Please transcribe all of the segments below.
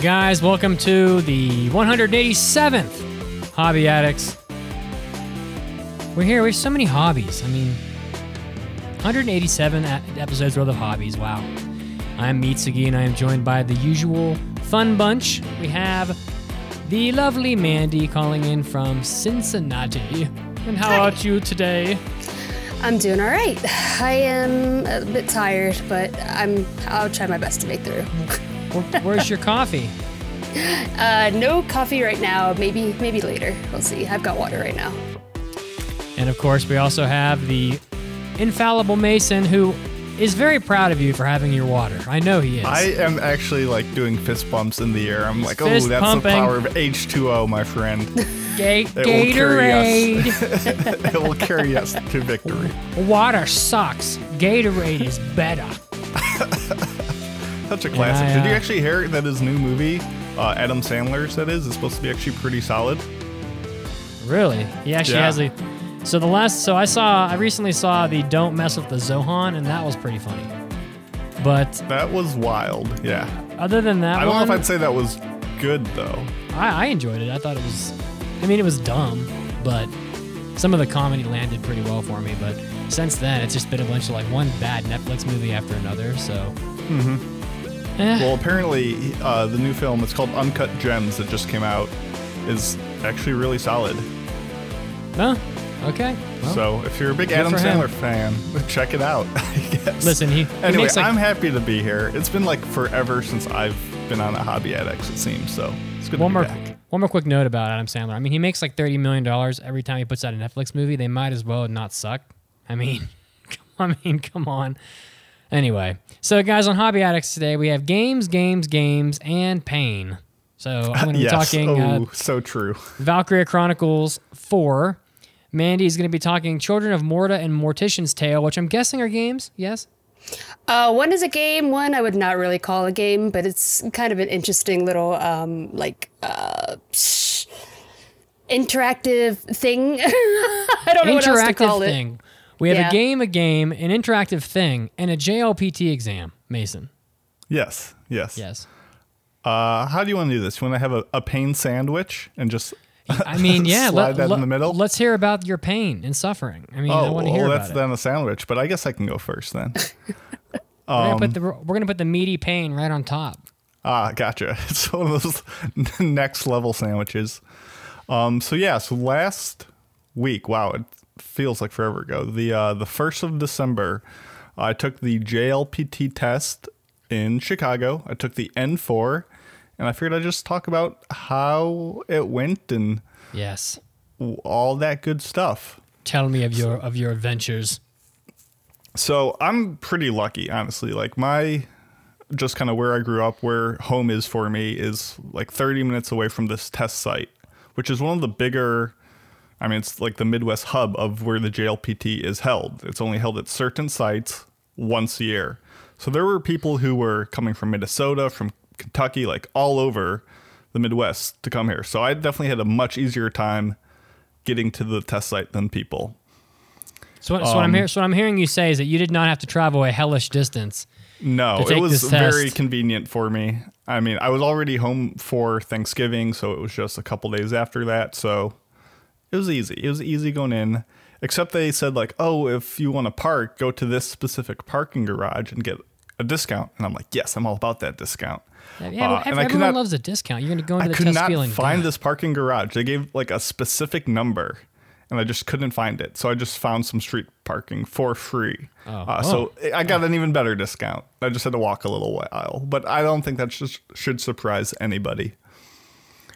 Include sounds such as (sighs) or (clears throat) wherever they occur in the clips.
Guys, welcome to the 187th Hobby Addicts. We're here. We have so many hobbies. I mean, 187 episodes worth of hobbies. Wow. I'm Mitsugi, and I am joined by the usual fun bunch. We have the lovely Mandy calling in from Cincinnati. And how Hi. about you today? I'm doing all right. I am a bit tired, but I'm. I'll try my best to make through. Where- Where's your coffee? (laughs) Uh, no coffee right now. Maybe, maybe later. We'll see. I've got water right now. And of course, we also have the infallible Mason, who is very proud of you for having your water. I know he is. I am actually like doing fist bumps in the air. I'm like, oh, that's pumping. the power of H2O, my friend. (laughs) Ga- will carry Gatorade. (laughs) it will carry us to victory. water sucks. Gatorade is better. Such a classic. I, Did you actually hear that his new movie, uh, Adam Sandler's, that is, is supposed to be actually pretty solid? Really? He actually Yeah. has a. So the last, so I saw, I recently saw the "Don't Mess with the Zohan," and that was pretty funny. But That was wild. Yeah. other than that I don't know if I'd say that was good though. I, I enjoyed it. I thought it was, I mean, it was dumb, but some of the comedy landed pretty well for me. But since then, it's just been a bunch of like one bad Netflix movie after another. So, mm-hmm. Eh, Well, apparently, uh, the new film, it's called Uncut Gems, that just came out, is actually really solid. no, okay. Well, so if you're a big Adam. Sandler fan, (laughs) check it out. (laughs) I guess. listen, he, he Anyway, makes like I'm happy to be here. It's been like forever since I've been on a hobby addicts, it seems. So it's good one to more back. one more quick note about Adam Sandler. I mean, he makes like thirty million dollars every time he puts out a Netflix movie. They might as well not suck. I mean, (laughs) I mean, come on. Anyway, so guys, on Hobby Addicts today we have games, games, games, and pain. So I'm going to be (laughs) Yes. talking uh, oh, so true. (laughs) Valkyria Chronicles 4. Mandy is going to be talking Children of Morta and Mortician's Tale, which I'm guessing are games. Yes? Uh, one is a game. One I would not really call a game, but it's kind of an interesting little, um, like, uh, sh- interactive thing. (laughs) I don't know what else to call interactive it. Thing. We have a game, a game, an interactive thing, and a JLPT exam. Mason. Yes. Yes. Yes. Uh, how do you want to do this? You want to have a, a pain sandwich and just I mean, (laughs) yeah. Slide that in the middle? Let's hear about your pain and suffering. I mean, I oh, want to well, hear that's about it. then a sandwich, but I guess I can go first then. (laughs) We're gonna um, put the we're gonna put the meaty pain right on top. Ah, gotcha. (laughs) It's one of those next level sandwiches. Um, so yeah, so last week, wow, it feels like forever ago. The uh, the first of December, I took the JLPT test in Chicago. I took the N4, and I figured I'd just talk about how it went and Yes. all that good stuff. Tell me of your of your adventures. So I'm pretty lucky, honestly. Like my just kind of where I grew up, where home is for me, is like 30 minutes away from this test site, which is one of the bigger. I mean, it's like the Midwest hub of where the JLPT is held. It's only held at certain sites once a year. So there were people who were coming from Minnesota, from Kentucky, like all over the Midwest to come here. So I definitely had a much easier time getting to the test site than people. So, what- so what I'm Um, hearing, so what I'm hearing you say is that you did not have to travel a hellish distance. No, it was very convenient for me. I mean, I was already home for Thanksgiving, so it was just a couple days after that. So it was easy. It was easy going in. Except they said like, oh, if you want to park, go to this specific parking garage and get a discount. And I'm like, yes, I'm all about that discount. Yeah, Uh, I everyone not- loves a discount. You're going to go into I the could not find this parking garage. They gave like a specific number, and I just couldn't find it. So I just found some street parking for free. Oh. Uh, So I got an even better discount. I just had to walk a little while, but I don't think that should surprise anybody.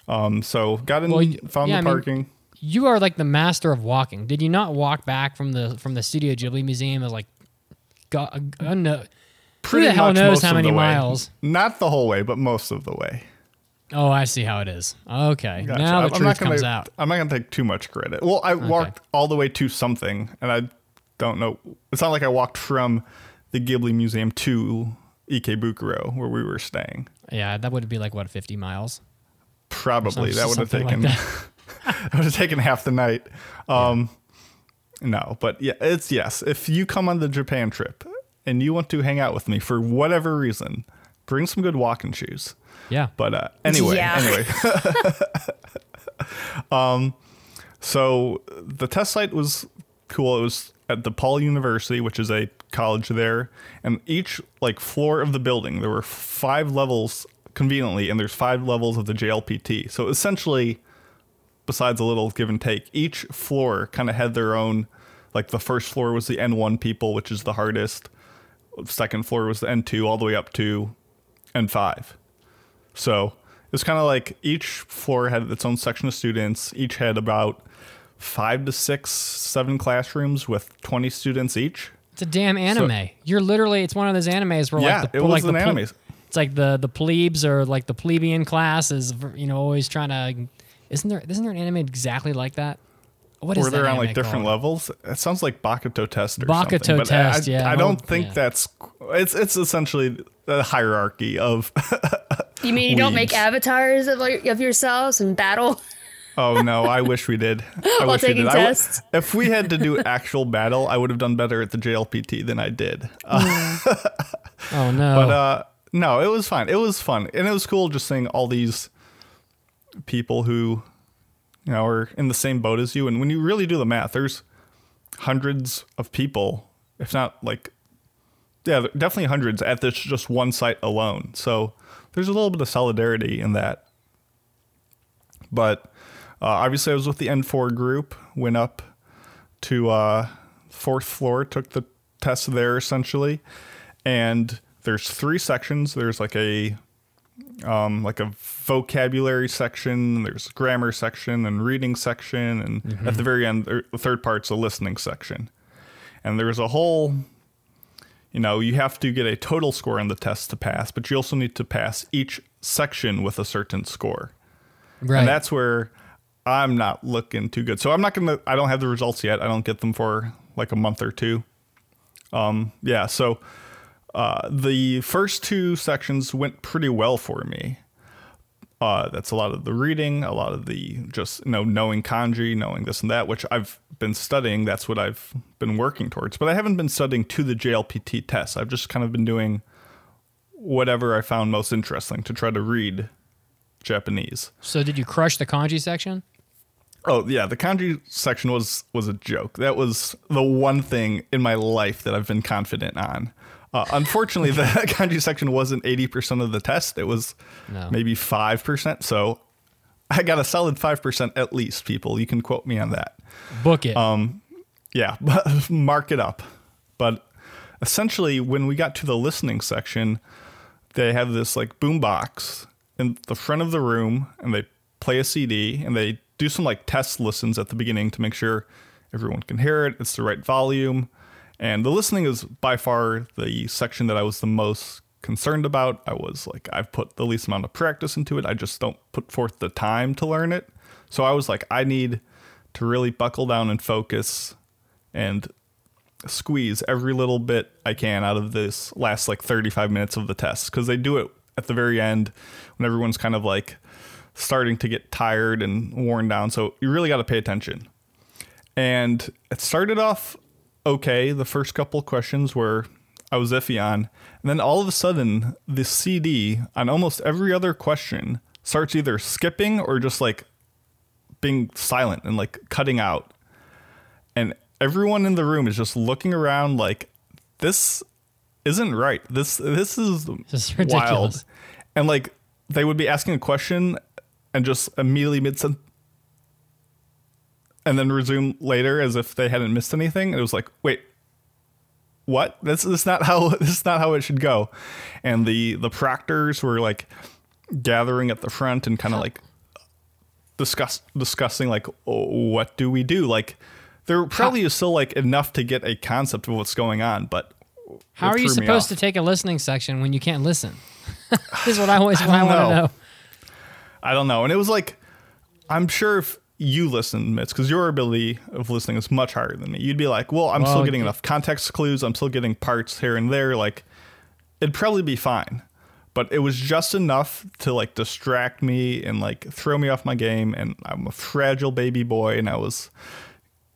Um, so got in, Well, found yeah, I the mean, parking. You are like the master of walking. Did you not walk back from the from the Studio Ghibli Museum? As like, God, uh, no. Who the hell knows how many miles? Not the whole way, but most of the way. Oh, I see how it is. Okay, Gotcha. now the I'm- truth not gonna, comes out. I'm not gonna take too much credit. Well, I walked all the way to something, and I don't know. It's not like I walked from the Ghibli Museum to Ikebukuro, where we were staying. Yeah, that would be like what 50 miles. Probably that would have taken like (laughs) (laughs) that would have taken half the night. Um, No, but yeah, it's yes. If you come on the Japan trip and you want to hang out with me for whatever reason, bring some good walking shoes. Yeah, But uh, anyway, Yeah. anyway. (laughs) (laughs) um, so the test site was cool. It was at DePaul University, which is a college there, and each like floor of the building, there were five levels conveniently, and there's five levels of the JLPT. So essentially, besides a little give and take, each floor kind of had their own. Like the first floor was the N1 people, which is the hardest. Second floor was the N2, all the way up to N5. So it's kind of like each floor had its own section of students. Each had about five to six, seven classrooms with 20 students each. it's a damn anime. You're literally it's one of those animes where Yeah, like the it was like an the anime. It's like the the plebes or like the plebeian class is you know always trying to. Isn't there isn't there an anime exactly like that? What is Where that they're on like different called? levels. It sounds like Baka to Test or Bakuto something. but Test, I, yeah. I don't Oh, think yeah. that's. It's it's essentially the hierarchy of. (laughs) You mean you don't make avatars of, like, of yourselves and battle? Oh no, I wish we did. (laughs) I While wish we taking did. I w- tests? if we had to do (laughs) actual battle, I would have done better at the JLPT than I did. Uh, Oh no! But uh, no, it was fine. It was fun, and it was cool just seeing all these people who, you know, are in the same boat as you. And when you really do the math, there's hundreds of people, if not like, yeah, definitely hundreds at this just one site alone. So there's a little bit of solidarity in that. But uh, obviously, I was with the N4 group, went up to uh, fourth floor, took the test there essentially, and there's three sections. There's like a um, like a vocabulary section, there's a grammar section and reading section, and at the very end, the third part's a listening section. And there's a whole, you know, you have to get a total score on the test to pass, but you also need to pass each section with a certain score. right. And that's where I'm not looking too good. So I'm not gonna. I don't have the results yet. I don't get them for like a month or two. Um. Yeah. So uh, the first two sections went pretty well for me. Uh, that's a lot of the reading, a lot of the just you know knowing kanji, knowing this and that, which I've been studying. That's what I've been working towards. But I haven't been studying to the JLPT test. I've just kind of been doing whatever I found most interesting to try to read Japanese. so did you crush the kanji section? Oh yeah, the kanji section was was a joke. That was the one thing in my life that I've been confident on. Uh, unfortunately, the (laughs) kanji section wasn't eighty percent of the test. It was No. maybe five percent. So I got a solid five percent at least. People, you can quote me on that. Book it. Um, Yeah, (laughs) mark it up. But essentially, when we got to the listening section, they have this like boombox in the front of the room, and they play a CD, and they do some like test listens at the beginning to make sure everyone can hear it. It's the right volume, and the listening is by far the section that I was the most concerned about. I was like, I've put the least amount of practice into it. I just don't put forth the time to learn it. So I was like, I need to really buckle down and focus and squeeze every little bit I can out of this last like 35 minutes of the test because they do it at the very end when everyone's kind of like starting to get tired and worn down. So you really got to pay attention. And it started off okay. The first couple questions were I was iffy on. And then all of a sudden, the CD on almost every other question starts either skipping or just like being silent and like cutting out. And everyone in the room is just looking around like this isn't right. This this is This is wild. ridiculous. And like they would be asking a question and just immediately mid sentence and then resume later as if they hadn't missed anything. And it was like, wait, what? This is not how (laughs) this is not how it should go. And the the proctors were like gathering at the front and kind of like discuss discussing like oh, what do we do? Like there probably is still like enough to get a concept of what's going on, but How are you supposed to take a listening section when you can't listen? (laughs) this is what I (sighs) always I, don't want to know. know. I don't know. And it was like, I'm sure if you listen, Mitz, because your ability of listening is much higher than me, you'd be like, well, I'm Well, still getting enough context clues. I'm still getting parts here and there. Like, it'd probably be fine. But it was just enough to like distract me and like throw me off my game. And I'm a fragile baby boy, and I was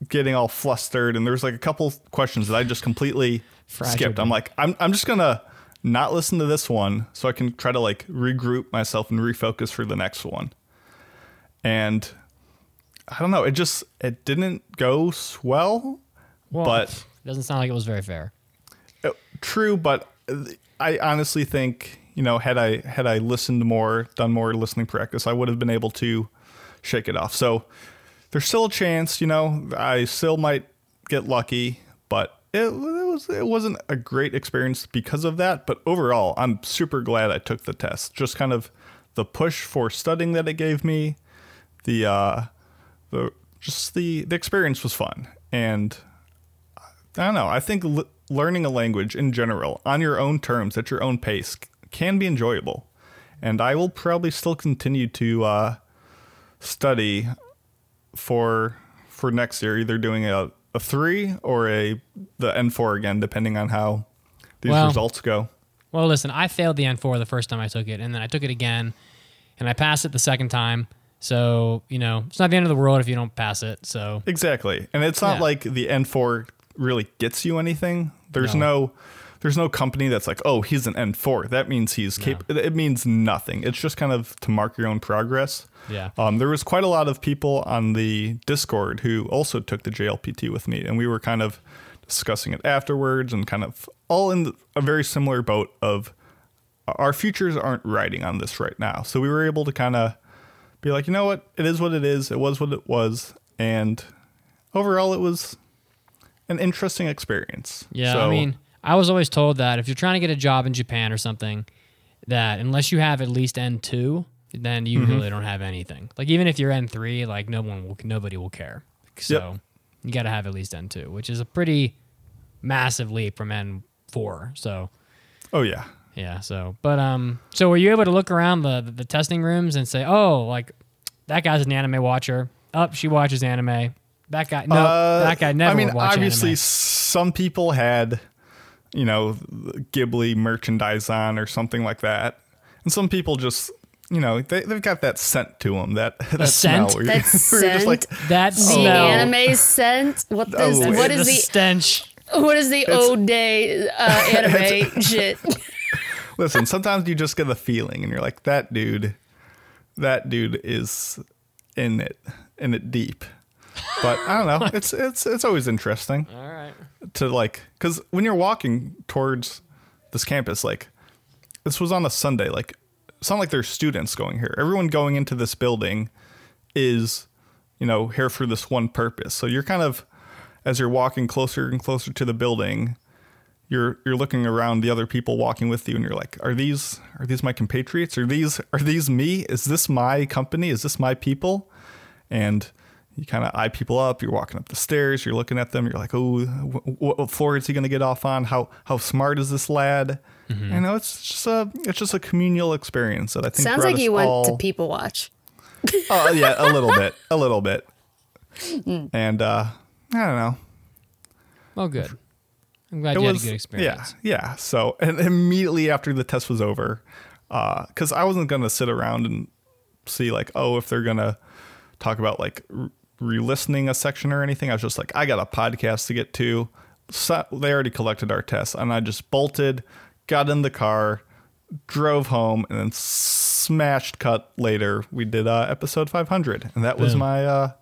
getting all flustered. And there was like a couple questions that I just completely Fragile skipped. I'm like, I'm I'm just gonna not listen to this one so I can try to like regroup myself and refocus for the next one. And I don't know, it just it didn't go s- well. But- it doesn't sound like it was very fair. Uh, True, but uh, I honestly think you know had I had I listened more, done more listening practice, I would have been able to shake it off. So there's still a chance, you know, I still might get lucky, but it, it was it wasn't a great experience because of that. But overall, I'm super glad I took the test. Just kind of the push for studying that it gave me, the uh, the just the the experience was fun and I don't know. I think l- learning a language in general on your own terms at your own pace can be enjoyable, and I will probably still continue to uh, study for for next year, either doing a, a three or a the N four again, depending on how these Well- results go. Well, listen, I failed the N4 the first time I took it, and then I took it again, and I passed it the second time. So, you know, it's not the end of the world if you don't pass it. So, Exactly. And it's not Yeah. like the N4 really gets you anything. There's No. no. there's no company that's like, "Oh, he's an N4." That means he's capable. It means nothing. It's just kind of to mark your own progress. Yeah. Um, there was quite a lot of people on the Discord who also took the JLPT with me, and we were kind of discussing it afterwards, and kind of all in a very similar boat of our futures aren't riding on this right now. So we were able to kind of be like, you know what, it is what it is. It was what it was, and overall, it was an interesting experience. Yeah, So- I mean, I was always told that if you're trying to get a job in Japan or something, that unless you have at least N2, then you Mm-hmm. really don't have anything. Like even if you're N3, like no one will, nobody will care. So you got to have at least N2, which is a pretty massive leap from N4. So oh yeah, yeah, so but um, so were you able to look around the the, the testing rooms and say, oh, like that guy's an anime watcher. Up, she watches anime. That guy, no, Uh, that guy never I mean, would watch obviously, anime. some people had, you know, Ghibli merchandise on or something like that, and some people just, you know, they they've got that scent to them. That (laughs) that scent? smell. That you're, (laughs) where you're just like, scent? That The smell. anime scent. What is Oh, what the is the stench? what is the ode day uh, (laughs) anime shit? Listen. Sometimes you just get a feeling, and you're like, that dude, that dude is in it, in it deep. But I don't know. (laughs) It's it's it's always interesting. All right. to like because when you're walking towards this campus like this was on a sunday like it's not like there's students going here everyone going into this building is you know here for this one purpose so you're kind of as you're walking closer and closer to the building you're you're looking around the other people walking with you and you're like are these are these my compatriots are these are these me is this my company is this my people and you kind of eye people up. You're walking up the stairs. You're looking at them. You're like, oh, wh- what floor is he going to get off on? How how smart is this lad? Mm-hmm. You know, it's just a it's just a communal experience that I think Sounds like us you went all, to People Watch. (laughs) Oh yeah, a little bit, a little bit. Hmm. (laughs) And uh, I don't know. Well, good. I'm glad It you was had a good experience. yeah, yeah. So and immediately after the test was over, uh, because I wasn't gonna sit around and see like, oh, if they're gonna talk about like re- re-listening a section or anything. I was just like, I got a podcast to get to. So they already collected our tests, and I just bolted, got in the car, drove home, and then smashed cut later. We did uh, episode 500, and that was my uh,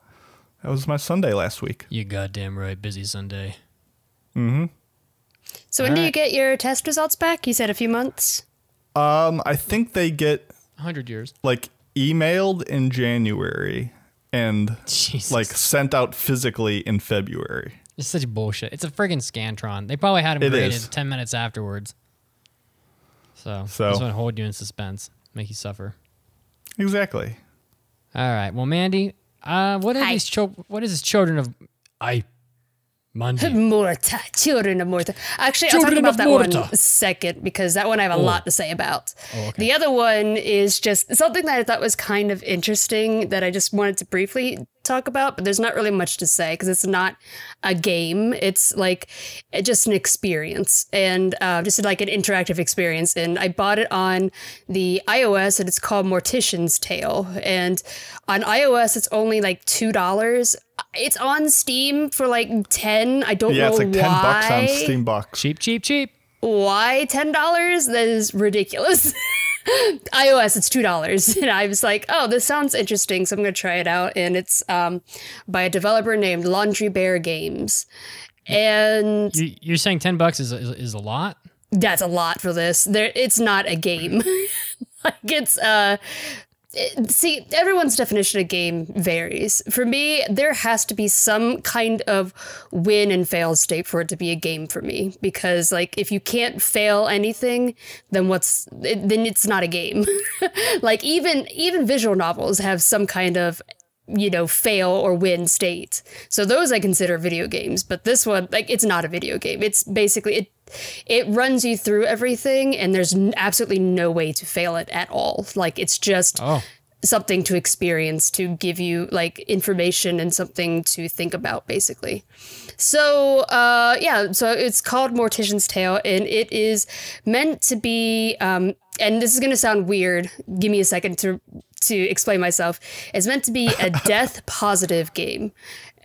that was my Sunday last week. You goddamn right. Busy Sunday. So when do you Alright. get your test results back? You said a few months. Um, I think they get 100 years. like emailed in January and Jesus. like sent out physically in February. It's such bullshit. It's a friggin' Scantron. They probably had them It graded is. 10 minutes afterwards. So, So- this one hold you in suspense, make you suffer. Exactly. All right. Well, Mandy, uh, what are Hi. these chil- What is this children of I Monday. (laughs) Morta, Children of Morta. Actually, Children I'll talk about that one second because that one I have a lot to say about. Oh, okay. The other one is just something that I thought was kind of interesting that I just wanted to briefly talk about, but there's not really much to say because it's not a game. It's like uh, just an experience and uh, just like an interactive experience. And I bought it on the iOS and it's called Mortician's Tale. And on iOS, it's only like $2. It's on Steam for like 10. I don't Yeah, know it's like ten bucks on Steam Box. cheap, cheap, cheap. why ten dollars? That is ridiculous. (laughs) iOS, it's two dollars, (laughs) and I was like, "Oh, this sounds interesting," so I'm gonna try it out. And it's um, by a developer named Laundry Bear Games, and You, you're saying ten bucks is, is is a lot? that's a lot for this. There, it's not a game. (laughs) like it's uh. See, everyone's definition of game varies. For me, there has to be some kind of win and fail state for it to be a game for me. Because, like, if you can't fail anything, then what's then it's not a game. (laughs) like even even visual novels have some kind of you know fail or win state. So those I consider video games. But this one, like, it's not a video game. It's basically it it runs you through everything and there's absolutely no way to fail it at all. Like it's just Oh. something to experience to give you like information and something to think about basically. So uh yeah so it's called mortician's tale and it is meant to be um and this is going to sound weird. Give me a second to to explain myself. It's meant to be a (laughs) death positive game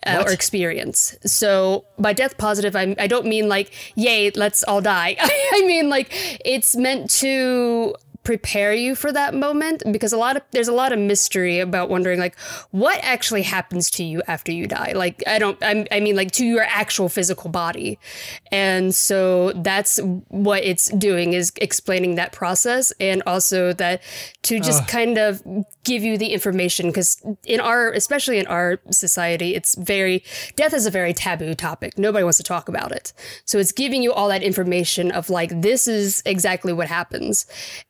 uh, or experience. So by death positive, I, I don't mean like, yay, let's all die. (laughs) I mean like it's meant to prepare you for that moment because a lot of there's a lot of mystery about wondering like what actually happens to you after you die like i don't I'm, i mean like to your actual physical body and so that's what it's doing is explaining that process and also that to just kind of give you the information because in our especially in our society it's very death is a very taboo topic. Nobody wants to talk about it. So it's giving you all that information of like this is exactly what happens.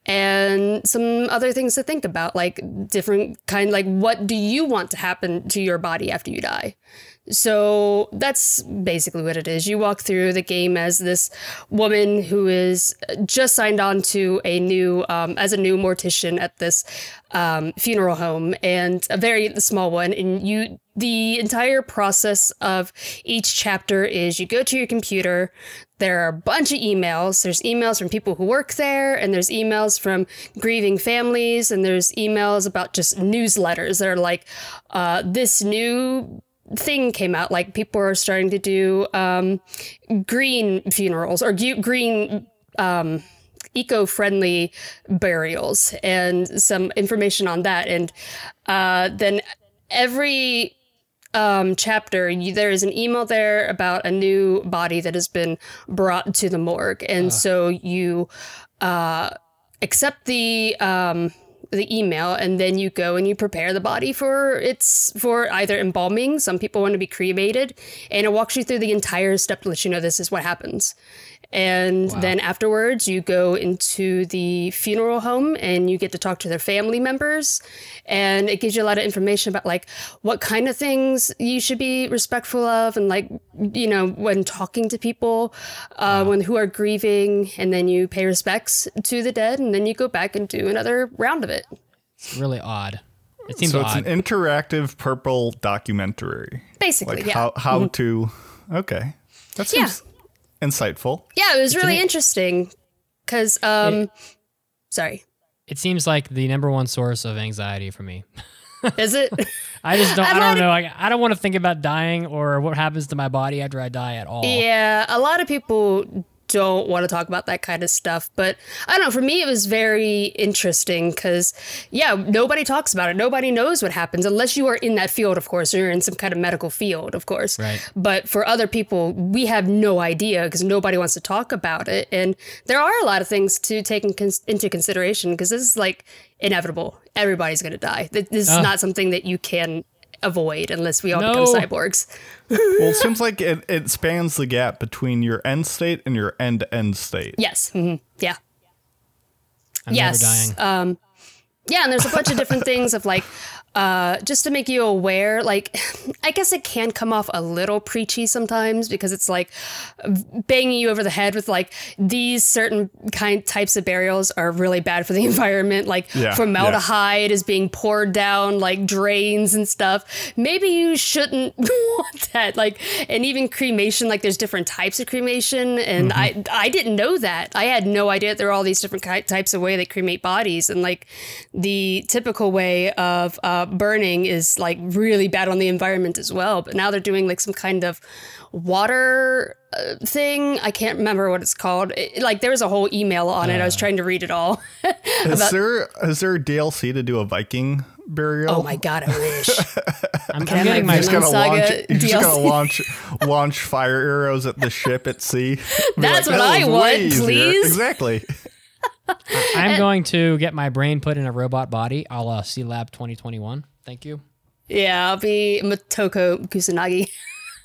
And some other things to think about like different kind like what do you want to happen to your body after you die? So that's basically what it is. You walk through the game as this woman who is just signed on to a new, um, as a new mortician at this um, funeral home, and a very small one. And you, the entire process of each chapter is you go to your computer. There are a bunch of emails. There's emails from people who work there, and there's emails from grieving families, and there's emails about just newsletters that are like, uh, this new thing came out like people are starting to do um, green funerals or green um, eco-friendly burials and some information on that. And uh, then every um, chapter you, there is an email there about a new body that has been brought to the morgue. And so you uh, accept the um, the email and then you go and you prepare the body for its for either embalming some people want to be cremated and it walks you through the entire step to let you know this is what happens and then afterwards you go into the funeral home and you get to talk to their family members and it gives you a lot of information about like what kind of things you should be respectful of and like you know when talking to people uh, when who are grieving and then you pay respects to the dead and then you go back and do another round of it It's really odd. It seems So it's an interactive purple documentary. basically Like yeah how how to okay. That Yeah. Seems insightful. yeah it was really an- interesting because um sorry it seems like the number one source of anxiety for me. (laughs) is it I just don't. (laughs) I've I don't had it- know. Like, I don't want to think about dying or what happens to my body after I die at all. Yeah, a lot of people don't want to talk about that kind of stuff, but I don't know. For me, it was very interesting because, yeah, nobody talks about it. Nobody knows what happens unless you are in that field, of course, or you're in some kind of medical field, of course. Right. But for other people, we have no idea because nobody wants to talk about it. And there are a lot of things to take in cons- into consideration because this is like inevitable. Everybody's going to die. This is Ugh. not something that you can avoid unless we all No. become cyborgs. Well, it seems like it, it spans the gap between your end state and your end to end state. Yes. hmm Yeah. I'm yes. never dying. Um, yeah, and there's a bunch of different things of like, uh, just to make you aware, like, (sighs) I guess it can come off a little preachy sometimes because it's like banging you over the head with like these certain kind types of burials are really bad for the (laughs) environment. Like Yeah, formaldehyde is being poured down like drains and stuff. Maybe you shouldn't (laughs) want that. Like, and even cremation, like there's different types of cremation, and I I didn't know that. I had no idea there are all these different ki- types of way they cremate bodies, and like the typical way of uh, burning is like really bad on the environment as well. But now they're doing like some kind of water uh, thing. I can't remember what it's called. It- like there was a whole email on it. I was trying to read it all. (laughs) Is there is there a DLC to do a Viking burial? oh my god, I wish. I'm, (laughs) I'm Can I getting my just Vinland gotta Saga launch. You just gotta launch launch fire arrows at the ship at sea. (laughs) Be That's what "That I want, way easier." please. Exactly. I'm going to get my brain put in a robot body, a la C Lab 2021. Thank you. yeah, I'll be Motoko Kusanagi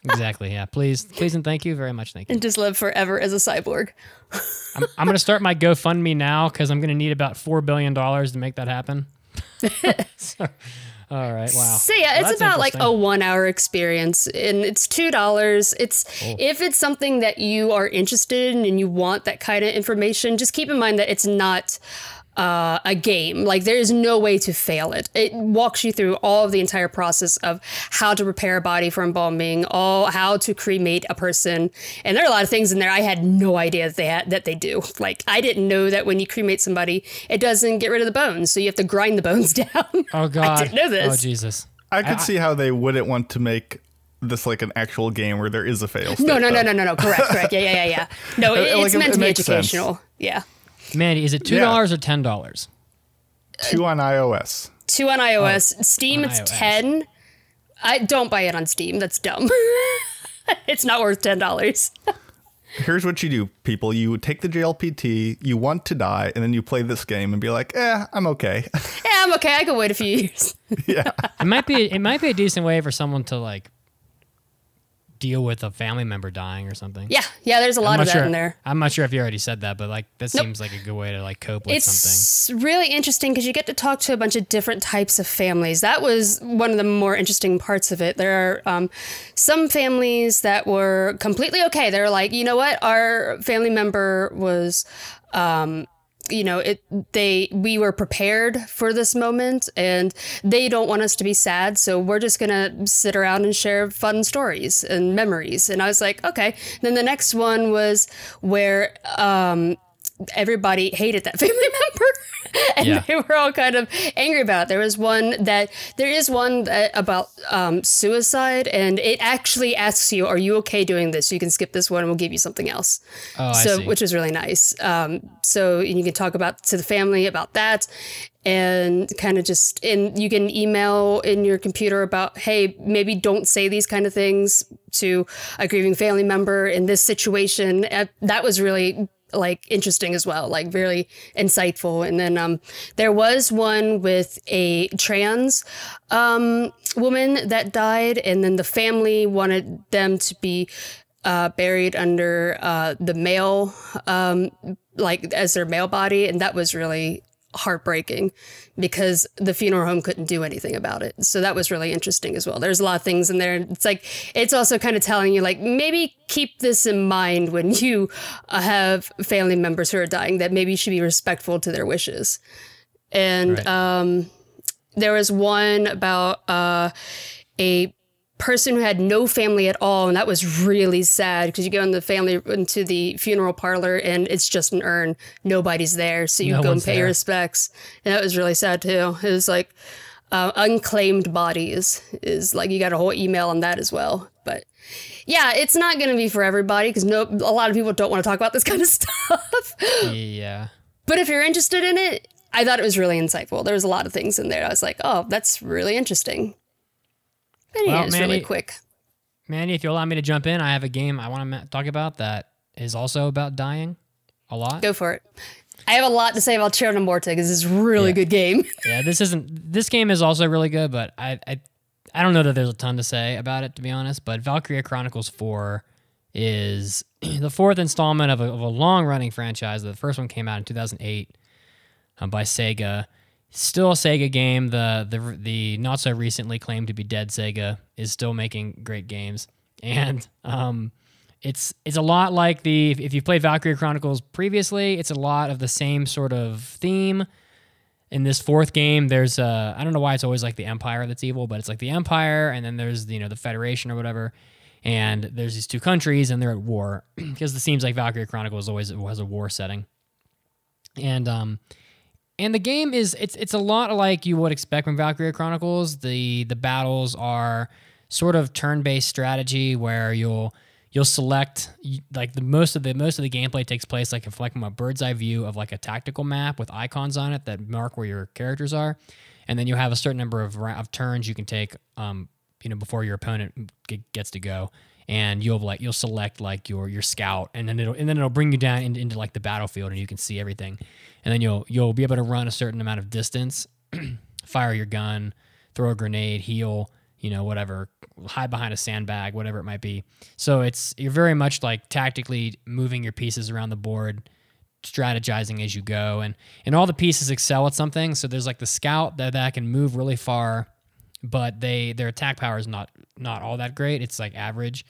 Exactly. Yeah. Please, please, and thank you very much. Thank you. and just live forever as a cyborg. I'm, I'm going to start my GoFundMe now because I'm going to need about four billion dollars to make that happen. (laughs) (laughs) So, all right. Wow. So yeah, Well, it's about like a one hour experience and it's two dollars. It's oh. if it's something that you are interested in and you want that kind of information, just keep in mind that it's not uh, a game. Like there is no way to fail it. It walks you through all of the entire process of how to prepare a body for embalming, all how to cremate a person, and there are a lot of things in there I had no idea that they had, that they do. (laughs) Like I didn't know that when you cremate somebody, it doesn't get rid of the bones, so you have to grind the bones (laughs) down. Oh God. didn't know this. Oh Jesus. I could see how they wouldn't want to make this like an actual game where there is a fail. No, state, no, no, though. no, no, no. Correct, correct. Yeah, yeah, yeah, yeah. No, (laughs) it, like, it's it- meant it to be makes sense. educational. Yeah. Mandy, is it two Yeah. dollars or ten dollars? Two on iOS. Two on iOS. Steam, on it's iOS. ten. I don't buy it on Steam. That's dumb. (laughs) it's not worth ten dollars. (laughs) Here's what you do, people. You take the JLPT, you want to die, and then you play this game and be like, eh, I'm okay. (laughs) yeah, I'm okay. I can wait a few years. yeah. It might be. It might be a decent way for someone to like deal with a family member dying or something. Yeah, yeah. There's a lot of that sure. in there. I'm not sure if you already said that, but like that Nope. seems like a good way to like cope with something. It's really interesting because you get to talk to a bunch of different types of families. That was one of the more interesting parts of it. There are um, some families that were completely okay. They're like, you know what, our family member was. Um, you know it they we were prepared for this moment and they don't want us to be sad. So we're just gonna sit around and share fun stories and memories. And i was like okay. Then the next one was where um everybody hated that (laughs) family member (laughs) and Yeah. they were all kind of angry about it. There was one that there is one that about um, suicide, and it actually asks you, "Are you okay doing this?" You can skip this one, and we'll give you something else. Oh, I so see. which is really nice. Um, so you can talk about to the family about that, and kind of just and you can email in your computer about, hey, maybe don't say these kind of things to a grieving family member in this situation. Uh, that was really like interesting as well, like really insightful. And then um, there was one with a trans um, woman that died, and then the family wanted them to be uh, buried under uh, the male, um, like as their male body, and that was really heartbreaking because the funeral home couldn't do anything about it. So that was really interesting as well. There's a lot of things in there. It's like it's also kind of telling you like maybe keep this in mind when you uh, have family members who are dying that maybe you should be respectful to their wishes. And Right. um, there was one about uh, a person who had no family at all and that was really sad because you go in the family into the funeral parlor and it's just an urn. Nobody's there so you No go and pay your respects. And that was really sad too. It was like uh, unclaimed bodies is like you got a whole email on that as well. But yeah it's not going to be for everybody because no a lot of people don't want to talk about this (laughs) kind of stuff. Yeah. but if you're interested in it i thought it was really insightful. There was a lot of things in there. I was like oh that's really interesting but yeah Well, it's really Mandy- quick Mandy, if you allow me to jump in, I have a game I want to talk about that is also about dying a lot. Go for it. I have a lot to say about Children of Morta because it's a really Yeah. good game. (laughs) Yeah, this isn't. This game is also really good, but I, I, I don't know that there's a ton to say about it to be honest. But Valkyria Chronicles Four is (clears throat) the fourth installment of a, of a long running franchise. The first one came out in 2008 um, by Sega. Still a Sega game. The the the not so recently claimed to be dead Sega is still making great games, and um, it's it's a lot like the if you've played Valkyria Chronicles previously, it's a lot of the same sort of theme. In this fourth game, there's uh, I don't know why it's always like the Empire that's evil, but it's like the Empire, and then there's you know the Federation or whatever, and there's these two countries and they're at war (clears throat) because it seems like Valkyria Chronicles always has a war setting, and um, and the game is it's it's a lot like you would expect from Valkyria Chronicles. The the battles are sort of turn-based strategy where you'll you'll select like the most of the most of the gameplay takes place like if like from a bird's eye view of like a tactical map with icons on it that mark where your characters are, and then you have a certain number of, of turns you can take um you know before your opponent gets to go and you'll like you'll select like your your scout and then it'll and then it'll bring you down into, into like the battlefield and you can see everything. And then you'll you'll be able to run a certain amount of distance (clears throat) fire your gun throw a grenade heal you know whatever hide behind a sandbag whatever it might be. So it's you're very much like tactically moving your pieces around the board strategizing as you go and and all the pieces excel at something. So there's like the scout that, that can move really far but they their attack power is not not all that great. It's like average.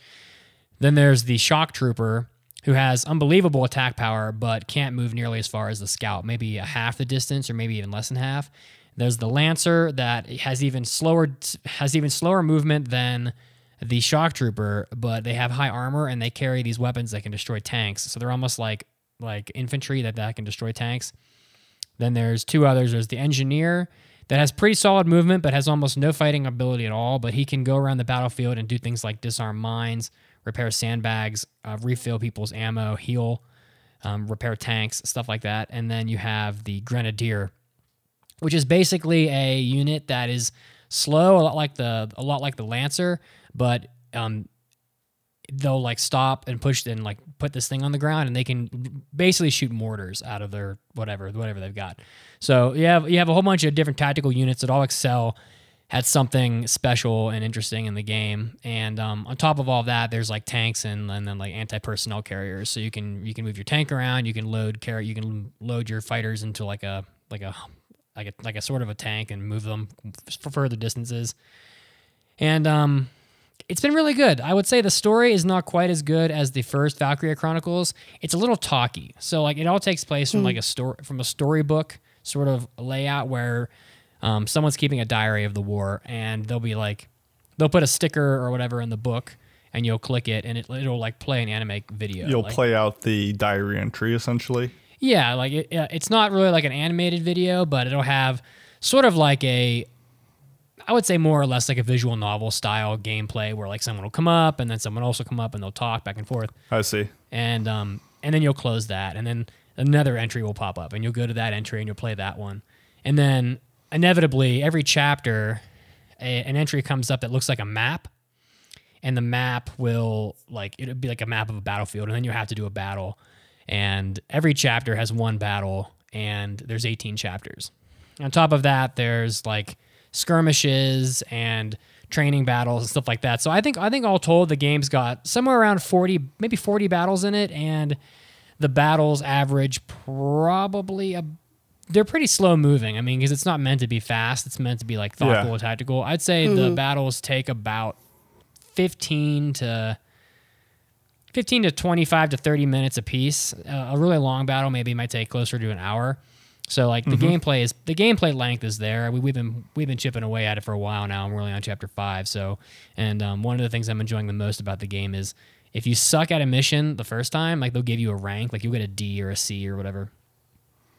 Then there's the shock trooper who has unbelievable attack power but can't move nearly as far as the scout, maybe a half the distance or maybe even less than half. There's the lancer that has even slower has even slower movement than the shock trooper, but they have high armor and they carry these weapons that can destroy tanks. So they're almost like like infantry that, that can destroy tanks. Then there's two others. There's the engineer that has pretty solid movement but has almost no fighting ability at all. But he can go around the battlefield and do things like disarm mines, repair sandbags, uh, refill people's ammo, heal, um, repair tanks, stuff like that. And then you have the grenadier, which is basically a unit that is slow, a lot like the a lot like the lancer, but um, they'll like stop and push and like put this thing on the ground and they can basically shoot mortars out of their whatever whatever they've got. So you have you have a whole bunch of different tactical units that all excel at something special and interesting in the game. And um, on top of all that there's like tanks and, and then like anti-personnel carriers. So you can you can move your tank around you can load carry you can load your fighters into like a like a like a like a sort of a tank and move them for further distances. And um it's been really good. I would say the story is not quite as good as the first Valkyria Chronicles. It's a little talky. So like it all takes place from mm. like a story from a storybook sort of layout where um, someone's keeping a diary of the war and they'll be like they'll put a sticker or whatever in the book and you'll click it and it, it'll like play an anime video. You'll like, play out the diary entry essentially. Yeah, like it, it's not really like an animated video, but it'll have sort of like a I would say more or less like a visual novel style gameplay where like someone will come up and then someone else will come up and they'll talk back and forth. I see. And um and then you'll close that and then another entry will pop up and you'll go to that entry and you'll play that one. And then inevitably every chapter a, an entry comes up that looks like a map and the map will like it'll be like a map of a battlefield and then you have to do a battle and every chapter has one battle and there's 18 chapters. On top of that there's like skirmishes and training battles and stuff like that. So I think I think all told the game's got somewhere around 40 maybe 40 battles in it and the battles average probably a they're pretty slow moving. I mean, because it's not meant to be fast. It's meant to be like thoughtful yeah. and tactical. I'd say mm-hmm. the battles take about 15 to 15 to 25 to 30 minutes a piece. Uh, a really long battle maybe might take closer to an hour. So like the mm-hmm. gameplay is the gameplay length is there. We, have been we've been chipping away at it for a while now. I'm really on chapter five. So and um, one of the things I'm enjoying the most about the game is if you suck at a mission the first time, like they'll give you a rank, like you'll get a D or a C or whatever.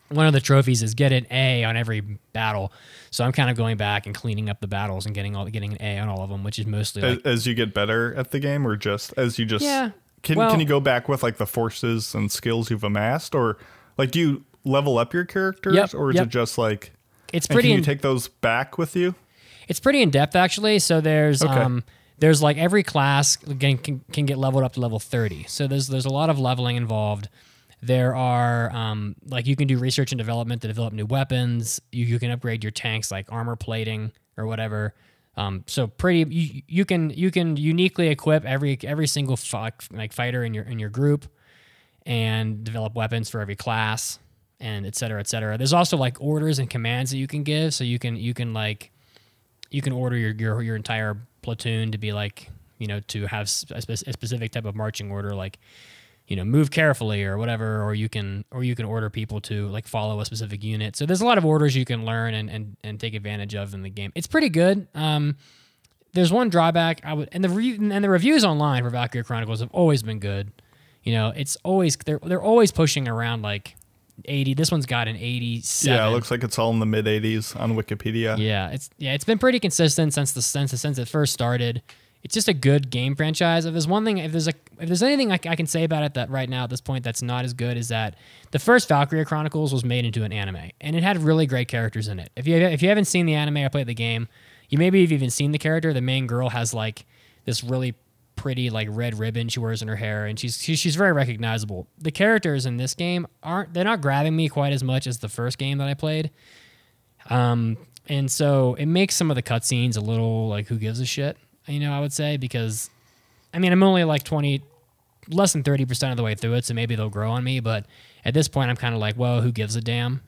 One of the trophies is get an A on every battle. So I'm kind of going back and cleaning up the battles and getting all getting an A on all of them, which is mostly as, like, as you get better at the game, or just as you just yeah. Can well, can you go back with like the forces and skills you've amassed, or like do you level up your characters, yep, or is yep. it just like it's pretty? Can in, you take those back with you? It's pretty in depth actually. So there's okay. um there's like every class can, can, can get leveled up to level 30. So there's there's a lot of leveling involved. There are um, like you can do research and development to develop new weapons. You, you can upgrade your tanks like armor plating or whatever. Um, so pretty you, you can you can uniquely equip every every single f- like fighter in your in your group and develop weapons for every class. And et cetera, et cetera. There's also like orders and commands that you can give. So you can you can like you can order your your, your entire platoon to be like you know to have a, spe- a specific type of marching order like you know move carefully or whatever or you can or you can order people to like follow a specific unit so there's a lot of orders you can learn and and, and take advantage of in the game it's pretty good um there's one drawback i would and the re- and the reviews online for valkyria chronicles have always been good you know it's always they're they're always pushing around like 80 this one's got an 87 Yeah, it looks like it's all in the mid 80s on Wikipedia. yeah, it's yeah, it's been pretty consistent since the since since it first started. It's just a good game franchise. If there's one thing, if there's a if there's anything I can say about it that right now at this point that's not as good is that the first Valkyria Chronicles was made into an anime and it had really great characters in it. If you if you haven't seen the anime or played the game, you maybe have even seen the character. The main girl has like this really pretty like red ribbon she wears in her hair and she's she's, she's very recognizable. The characters in this game aren't they're not grabbing me quite as much as the first game that I played. Um, and so it makes some of the cutscenes a little like who gives a shit, you know, I would say, because I mean, I'm only like 20, less than 30% of the way through it, so maybe they'll grow on me. But at this point, I'm kind of like, well, who gives a damn?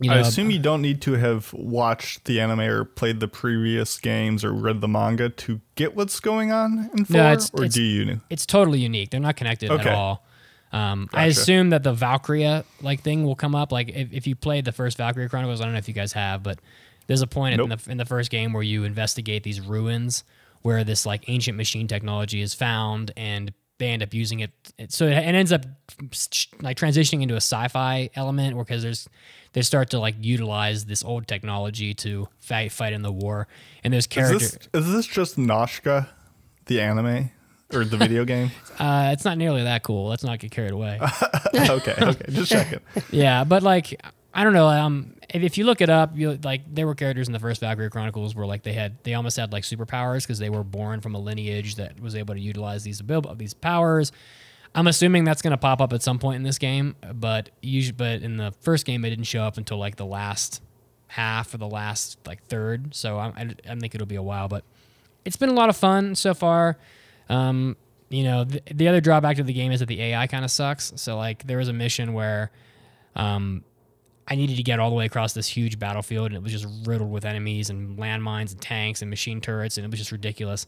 You I assume you don't need to have watched the anime or played the previous games or read the manga to get what's going on in 4, No, it's- or it's- do you? it's totally unique. They're not connected Okay. at all. Um, I assume that the Valkyria like thing will come up. Like if, if you played the first Valkyria Chronicles, I don't know if you guys have, but there's a point in the in the first game where you investigate these ruins where this like ancient machine technology is found, and they end up using it. So it, it ends up like transitioning into a sci-fi element, or because there's they start to like utilize this old technology to fight fight in the war, and there's Is characters. this, is this just Noshka, the anime or the video (laughs) game? Uh, it's not nearly that cool. Let's not get carried away. (laughs) okay, okay, just checking. (laughs) yeah, but like I don't know. Um, if, if you look it up, you like there were characters in the first Valkyria Chronicles where like they had they almost had like superpowers because they were born from a lineage that was able to utilize these abil- these powers. I'm assuming that's going to pop up at some point in this game, but usually, but in the first game, it didn't show up until like the last half or the last like third. So I, I, I think it'll be a while, but it's been a lot of fun so far. Um, you know, the, the other drawback to the game is that the AI kind of sucks. So like there was a mission where um, I needed to get all the way across this huge battlefield, and it was just riddled with enemies and landmines and tanks and machine turrets, and it was just ridiculous.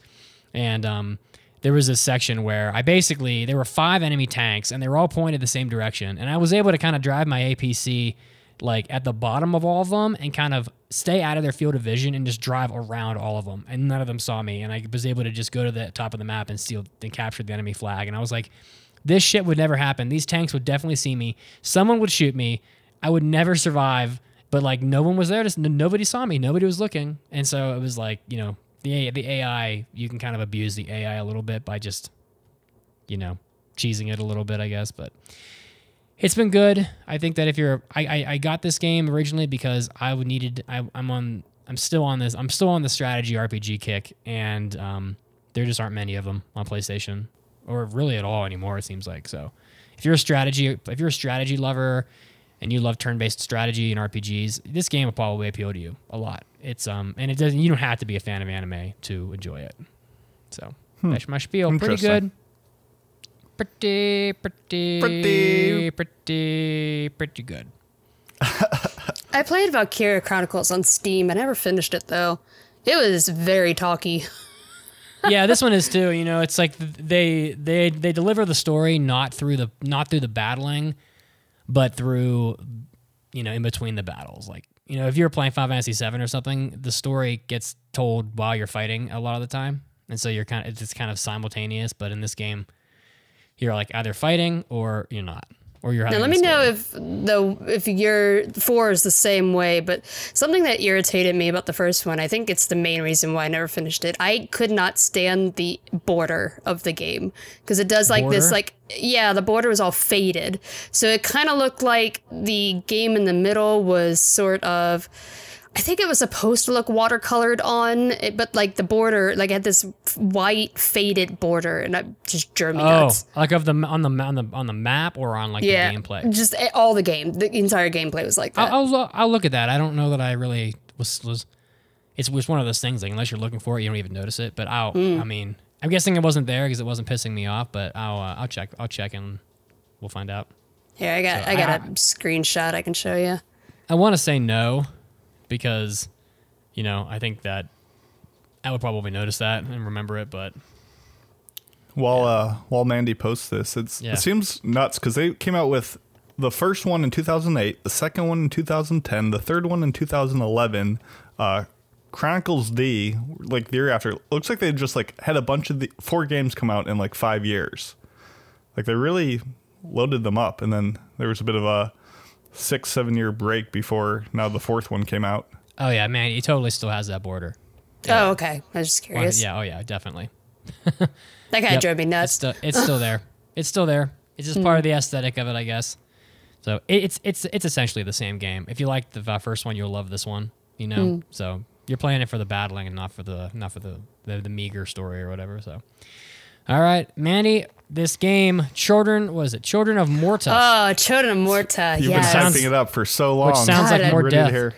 And um, there was this section where I basically there were five enemy tanks, and they were all pointed the same direction, and I was able to kind of drive my APC like at the bottom of all of them and kind of stay out of their field of vision and just drive around all of them, and none of them saw me, and I was able to just go to the top of the map and steal and capture the enemy flag, and I was like. This shit would never happen. These tanks would definitely see me. Someone would shoot me. I would never survive. But like no one was there. To, nobody saw me. Nobody was looking. And so it was like you know the the AI. You can kind of abuse the AI a little bit by just you know cheesing it a little bit, I guess. But it's been good. I think that if you're, I I, I got this game originally because I would needed. I, I'm on. I'm still on this. I'm still on the strategy RPG kick, and um, there just aren't many of them on PlayStation, or really at all anymore. It seems like so. If you're a strategy, if you're a strategy lover, and you love turn-based strategy and RPGs, this game will probably appeal to you a lot. It's um, and it doesn't. You don't have to be a fan of anime to enjoy it. So that's my spiel. Pretty good. Pretty, pretty, Pretty. pretty, pretty good. (laughs) I played Valkyria Chronicles on Steam. I never finished it though. It was very talky. (laughs) yeah, this one is too. You know, it's like they they they deliver the story not through the not through the battling, but through you know in between the battles. Like you know, if you're playing Final Fantasy VII or something, the story gets told while you're fighting a lot of the time, and so you're kind of it's kind of simultaneous. But in this game, you're like either fighting or you're not, or you're. Now let me know if though if your four is the same way, but something that irritated me about the first one, I think it's the main reason why I never finished it. I could not stand the border of the game because it does like this like yeah, the border was all faded. So it kind of looked like the game in the middle was sort of I think it was supposed to look watercolored on, it, but like the border, like it had this white faded border, and that just drove me Oh, nuts. like of the on the on the on the map or on like Yeah, the gameplay. just all the game, the entire gameplay was like that. I'll, I'll, I'll look at that. I don't know that I really was was. It's was one of those things like unless you're looking for it, you don't even notice it. But I'll. Hmm. I mean, I'm guessing it wasn't there because it wasn't pissing me off. But I'll uh, I'll check. I'll check and we'll find out. Here, I got So I got I- a screenshot I can show you. I want to say no because, you know, I think that I would probably notice that and remember it, but While uh while Mandy posts this, it's Yeah. it seems nuts because they came out with the first one in 2008, the second one in 2010, the third one in 2011. Uh, Chronicles D, like the year after, looks like they just like had a bunch of the four games come out in like five years. Like they really loaded them up, and then there was a bit of a six seven year break before now the fourth one came out. oh yeah, man, he totally still has that border. Oh, okay. I was just Well, curious. yeah, oh yeah, definitely. (laughs) That kind of drove me It's nuts. still, it's still there. It's still there. It's just part of the aesthetic of it, I guess. So it, it's it's it's essentially the same game. If you like the uh, first one, you'll love this one. You know, so you're playing it for the battling and not for the not for the the, the meager story or whatever. So, all right, Mandy, this game, children, was it Children of Morta? Oh, Children of Morta. You've yes. been hyping it up for so long. which sounds God, like I- more Ready death. hear.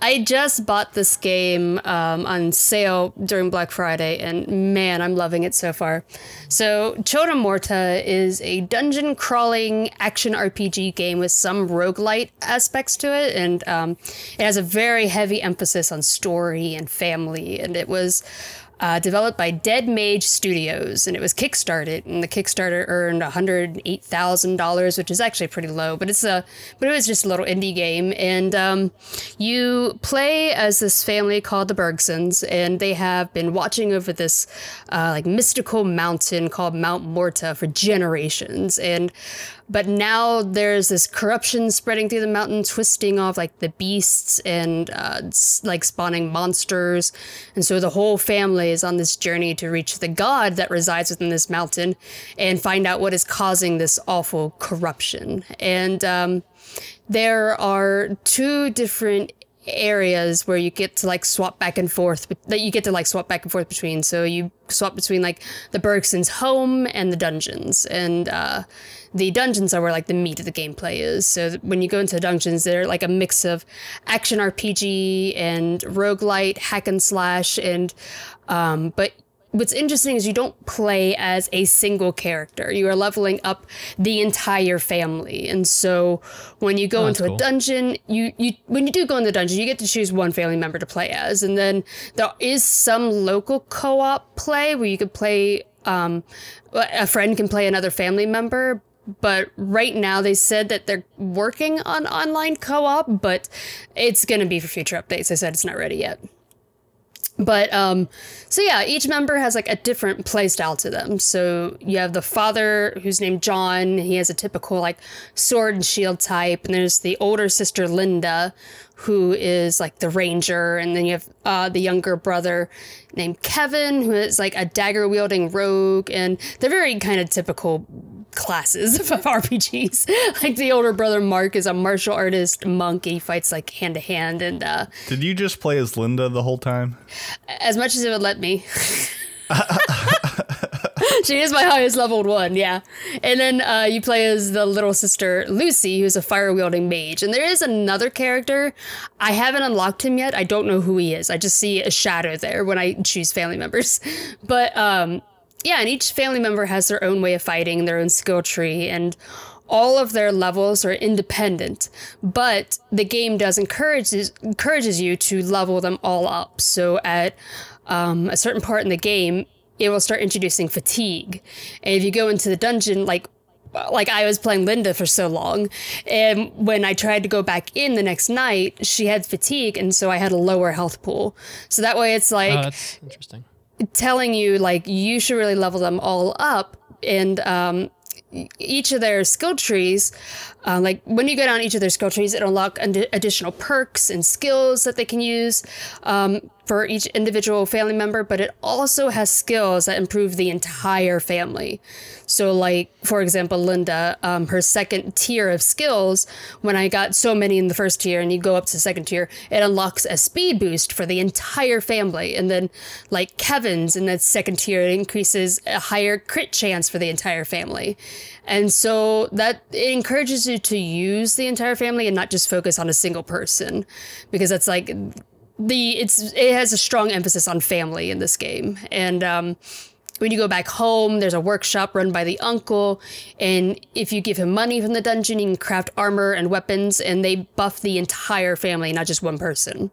I just bought this game um, on sale during Black Friday, and man, I'm loving it so far. So, Children of Morta is a dungeon crawling action RPG game with some roguelite aspects to it, and um, it has a very heavy emphasis on story and family. And it was uh, developed by Dead Mage Studios, and it was kickstarted, and the Kickstarter earned one hundred eight thousand dollars, which is actually pretty low, but it's a but it was just a little indie game, and um, you play as this family called the Bergsons, and they have been watching over this uh, like mystical mountain called Mount Morta for generations, and but now there's this corruption spreading through the mountain, twisting off like the beasts and uh, like spawning monsters. And so the whole family is on this journey to reach the god that resides within this mountain and find out what is causing this awful corruption. And um, there are two different areas where you get to like swap back and forth that you get to like swap back and forth between so you swap between like the Bergsons home and the dungeons and uh the dungeons are where like the meat of the gameplay is so when you go into the dungeons they're like a mix of action rpg and roguelite hack and slash and um but what's interesting is you don't play as a single character. You are leveling up the entire family. And so when you go Oh, into cool. a dungeon, you, you when you do go in the dungeon, you get to choose one family member to play as. And then there is some local co-op play where you could play um a friend can play another family member. But right now they said that they're working on online co-op, but it's gonna be for future updates. They said it's not ready yet. But um, so yeah, each member has like a different play style to them. So you have the father who's named John. He has a typical like sword and shield type, and there's the older sister Linda, who is like the ranger, and then you have uh, the younger brother named Kevin, who is like a dagger wielding rogue, and they're very kind of typical classes (laughs) of RPGs. like the older brother Mark is a martial artist monk. He fights like hand to hand, and uh, Did you just play as Linda the whole time? as much as it would let me. (laughs) she is my highest leveled one, yeah. And then uh, you play as the little sister Lucy, who's a fire wielding mage. And there is another character. I haven't unlocked him yet. I don't know who he is. I just see a shadow there when I choose family members. (laughs) But um, yeah, and each family member has their own way of fighting, their own skill tree, and all of their levels are independent. But the game does encourages encourages you to level them all up. So at um, a certain part in the game, it will start introducing fatigue, and if you go into the dungeon, like like I was playing Linda for so long, and when I tried to go back in the next night, she had fatigue, and so I had a lower health pool. So that way, it's like Oh, that's interesting. Telling you like you should really level them all up and um each of their skill trees uh, like when you go down each of their skill trees it unlock ad- additional perks and skills that they can use. Um, for each individual family member but it also has skills that improve the entire family. So like for example linda um, her second tier of skills when i got so many in the first tier and you go up to the second tier it unlocks a speed boost for the entire family. And then like kevin's in that second tier it increases a higher crit chance for the entire family. And so that it encourages you to use the entire family and not just focus on a single person. Because that's like the it's it has a strong emphasis on family in this game and um when you go back home, there's a workshop run by the uncle, and if you give him money from the dungeon, you can craft armor and weapons, and they buff the entire family, not just one person.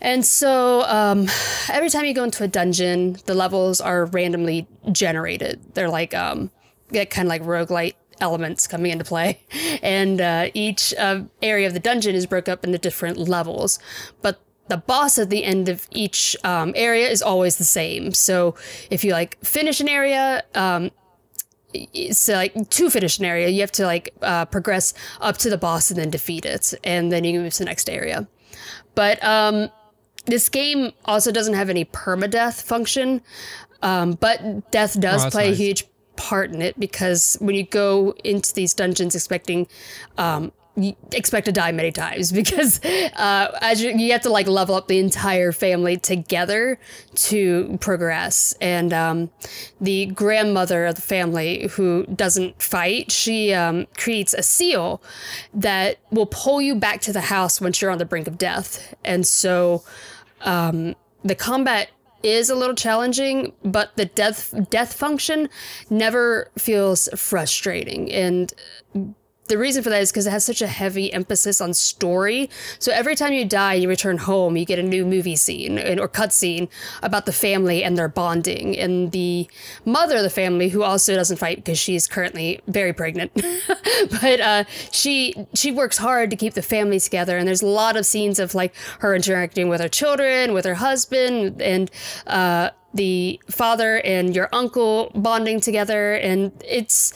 And so um, every time you go into a dungeon, the levels are randomly generated. They're like um, get kind of like roguelite elements coming into play. (laughs) And uh, each uh, area of the dungeon is broke up into different levels. But the boss at the end of each um, area is always the same. So if you like finish an area, um, so like to finish an area, you have to like uh, progress up to the boss and then defeat it, and then you can move to the next area. But um, this game also doesn't have any permadeath function, um, but death does Oh, play nice. a huge part in it because when you go into these dungeons expecting um, you expect to die many times (laughs) because uh, as you, you have to like level up the entire family together to progress. And um, the grandmother of the family who doesn't fight she um, creates a seal that will pull you back to the house once you're on the brink of death. And so um, the combat is a little challenging, but the death death function never feels frustrating. And the reason for that is because it has such a heavy emphasis on story. So every time you die, you return home, you get a new movie scene and- or cutscene about the family and their bonding. And the mother of the family, who also doesn't fight because she's currently very pregnant, (laughs) but uh, she she works hard to keep the family together. And there's a lot of scenes of like her interacting with her children, with her husband, and uh, the father and your uncle bonding together. And it's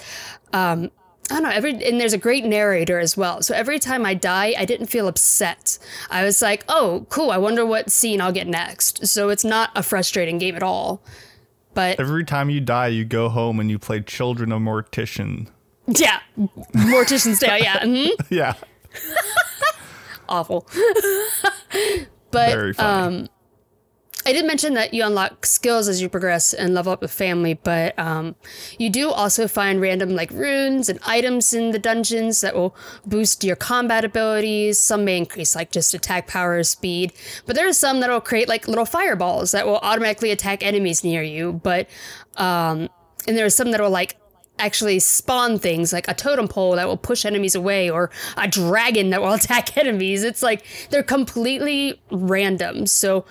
I don't know. Every and there's a great narrator as well. So every time I die, I didn't feel upset. I was like, "Oh, cool! I wonder what scene I'll get next." So it's not a frustrating game at all. But Every time you die, you go home and you play Children of Mortician. yeah, Mortician's Tale. Yeah, (laughs) mhm. Yeah, awful. (laughs) but very funny. I did mention that you unlock skills as you progress and level up the family, but um, you do also find random like runes and items in the dungeons that will boost your combat abilities. Some may increase like just attack power or speed, but there are some that will create like little fireballs that will automatically attack enemies near you. But um, and there are some that will like actually spawn things like a totem pole that will push enemies away or a dragon that will (laughs) attack enemies. It's like they're completely random. So,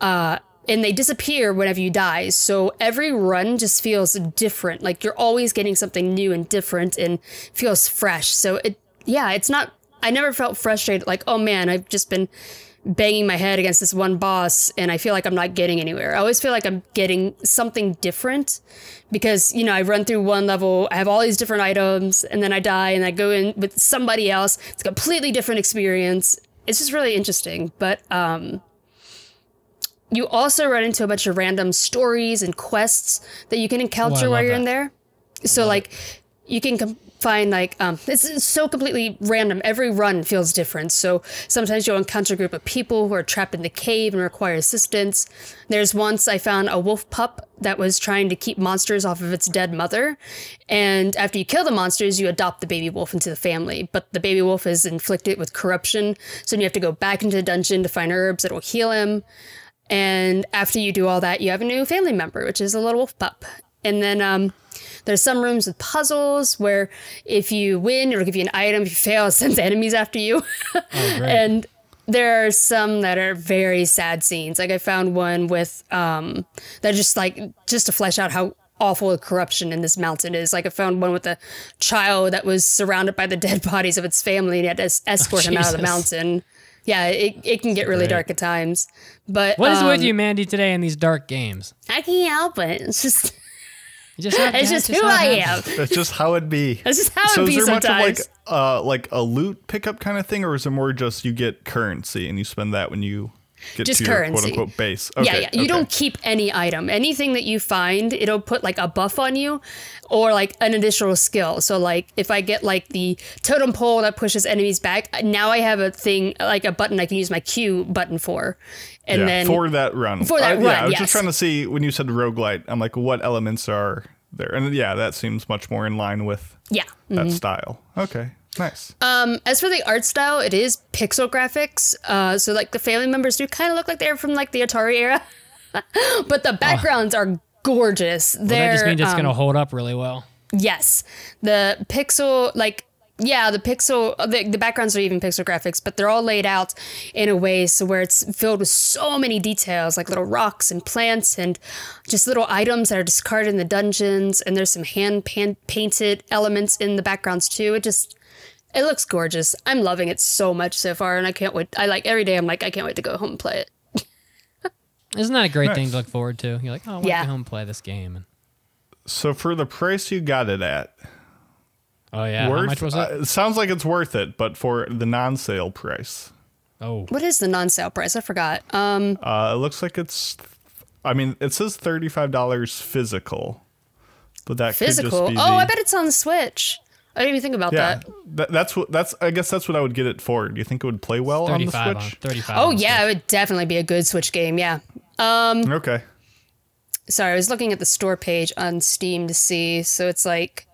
uh, and they disappear whenever you die. So every run just feels different. Like you're always getting something new and different and feels fresh. So it, yeah, it's not, I never felt frustrated like, oh man, I've just been banging my head against this one boss and I feel like I'm not getting anywhere. I always feel like I'm getting something different because, you know, I run through one level, I have all these different items, and then I die and I go in with somebody else. It's a completely different experience. It's just really interesting. But um you also run into a bunch of random stories and quests that you can encounter love while you're in there. So like you can com- find like um it's, it's so completely random. Every run feels different. So sometimes you'll encounter a group of people who are trapped in the cave and require assistance. There's once i found a wolf pup that was trying to keep monsters off of its dead mother. And after you kill the monsters you adopt the baby wolf into the family. But the baby wolf is inflicted with corruption. So you have to go back into the dungeon to find herbs that will heal him and after you do all that, you have a new family member, which is a little wolf pup. And then um, there's some rooms with puzzles where if you win, it'll give you an item. If you fail, it sends (laughs) enemies after you. oh, (laughs) and there are some that are very sad scenes. Like I found one with um, that just like just to flesh out how awful the corruption in this mountain is. Like I found one with a child that was surrounded by the dead (laughs) bodies of its family and had to es- escort him out of the mountain. Yeah, it, it can get really Great. dark at times. But What is um, with you, Mandy, today in these dark games? I can't help it. It's just (laughs) just have, it's yeah, just who I am. happens. That's (laughs) just how it be. That's just how it so be is there much of like uh like a loot pickup kind of thing, or is it more just you get currency and you spend that when you get Just currency. quote unquote base? yeah, Okay, yeah. You okay. don't keep any item. Anything that you find, it'll put like a buff on you or like an additional skill. So like if I get like the totem pole that pushes enemies back, now I have a thing like a button I can use my Q button for. And yeah, then for that run. For that uh, I, run, yeah, I was yes. just trying to see when you said roguelite, I'm like, what elements are there? And yeah, that seems much more in line with yeah. that style. Okay, nice. Um, as for the art style, it is pixel graphics. Uh, so like the family members do kind of look like they're from like the Atari era, (laughs) but the backgrounds are gorgeous. Well, They're that just means it's um, going to hold up really well. Yes, the pixel like yeah, the pixel the, the backgrounds are even pixel graphics, but they're all laid out in a way so where it's filled with so many details, like little rocks and plants and just little items that are discarded in the dungeons. And there's some hand pan- painted elements in the backgrounds too. It just it looks gorgeous. I'm loving it so much so far, and I can't wait. I like every day. I'm like I can't wait to go home and play it. (laughs) Isn't that a great thing to look forward to? You're like, oh, I want Yeah. to go home and play this game. And, So for the price you got it at, oh, yeah. worth, How much was it? uh, sounds like it's worth it, but for the non-sale price, oh, What is the non-sale price? I forgot. Um, uh, it looks like it's. I mean, it says thirty-five dollars physical, but that physical. could just be Oh, the, I bet it's on the Switch. I didn't even think about Yeah, that. that, that's what that's. I guess that's what I would get it for. Do you think it would play well on the 35 on, Switch? 35 Oh on yeah, it would definitely be a good Switch game. Yeah. Okay. Sorry, I was looking at the store page on Steam to see. So it's like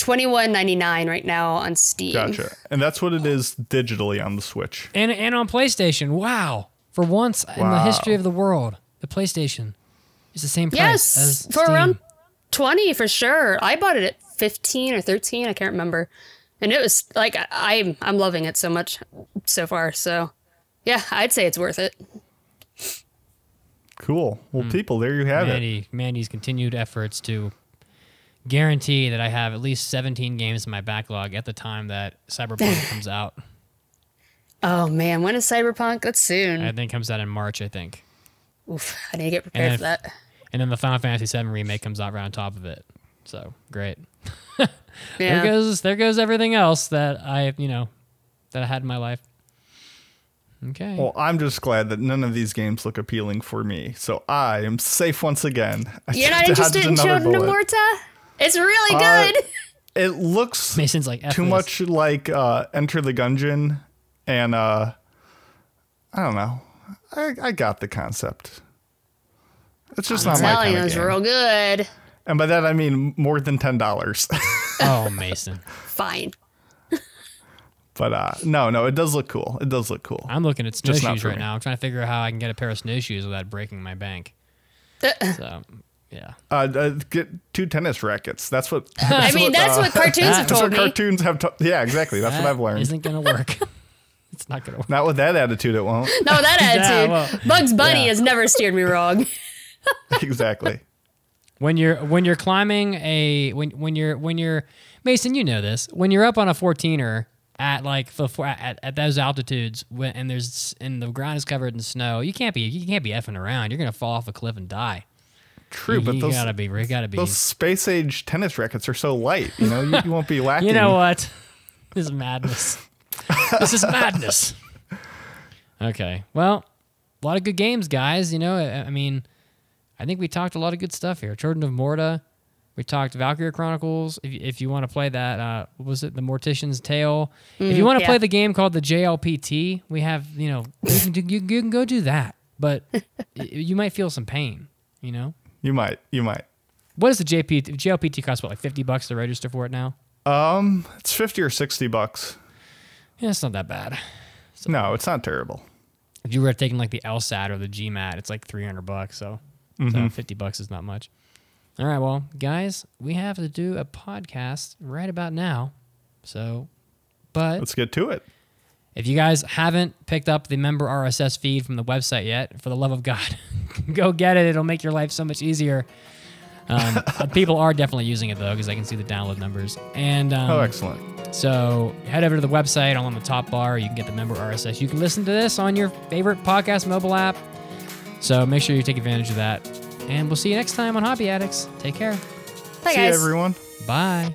twenty one ninety nine right now on Steam. Gotcha. And that's what it is digitally on the Switch. And, and on PlayStation. Wow. For once in the history of the world, the PlayStation is the same price Yes, as for Steam. around twenty for sure. I bought it at fifteen or thirteen. I can't remember, and it was like I, I'm I'm loving it so much so far. So yeah, I'd say it's worth it. Cool. Well, Hmm. people, there you have it. Mandy's continued efforts to guarantee that I have at least 17 games in my backlog at the time that Cyberpunk (laughs) comes out. Oh man, when is Cyberpunk? That's soon. I think it comes out in March, I think. Oof, I need to get prepared And for that. And then the Final Fantasy VII remake comes out right on top of it. So great. (laughs) There goes there goes everything else that I you know that I had in my life. Okay. Well, I'm just glad that none of these games look appealing for me. So I am safe once again. (laughs) You're not interested in another Children of. Morta? It's really Uh, good. It looks Mason's like F too this. much like uh, Enter the Gungeon, and uh, I don't know. I, I got the concept. It's just not my Telling kind you, of it's game. real good. And by that I mean more than ten dollars. (laughs) Oh, Mason. Fine. but uh, no, no, it does look cool. It does look cool. I'm looking at Just not snowshoes right me. now. I'm trying to figure out how I can get a pair of snowshoes without breaking my bank. (laughs) So, yeah. Uh, uh, get two tennis rackets. That's what. (laughs) I mean, what, that's uh, what cartoons have told That's what me. cartoons have. To- yeah, exactly. That's what I've learned. Isn't gonna work. (laughs) it's not gonna work. Not with that attitude, it won't. No, that (laughs) attitude. well, Bugs Bunny yeah. has never steered me wrong. exactly. When you're when you're climbing a when when you're when you're Mason, you know this. When you're up on a 14er at like the at, at those altitudes when and there's and the ground is covered in snow, you can't be you can't be effing around. You're gonna fall off a cliff and die. True, you, but you those gotta be you gotta be. those space age tennis rackets are so light. You know, you, you won't be (laughs) lacking. You know what? This is madness. this is madness. Okay. Well, a lot of good games, guys. You know, I, I mean, I think we talked a lot of good stuff here. Children of Morta. We talked Valkyria Chronicles. If, you- if you want to play that, uh, what was it? The Mortician's Tale. if you want to yeah. play the game called the JLPT, we have, you know, you can, do, you, you can go do that. But (laughs) you might feel some pain, you know? You might. You might. What is the JP, JLPT cost? What, like 50 bucks to register for it now? Um, it's fifty or sixty bucks. Yeah, it's not that bad. No, it's not terrible. If you were taking like the LSAT or the GMAT, it's like 300 bucks. So, so 50 bucks is not much. All right. Well, guys, we have to do a podcast right about now. So, but Let's get to it. If you guys haven't picked up the member RSS feed from the website yet, for the love of God, (laughs) go get it. It'll make your life so much easier. Um, (laughs) people are definitely using it though, because I can see the download numbers. And um, Oh, excellent. so head over to the website on the top bar. You can get the member RSS. You can listen to this on your favorite podcast mobile app. So make sure you take advantage of that. And we'll see you next time on Hobby Addicts. Take care. Bye, See you, guys. everyone. Bye.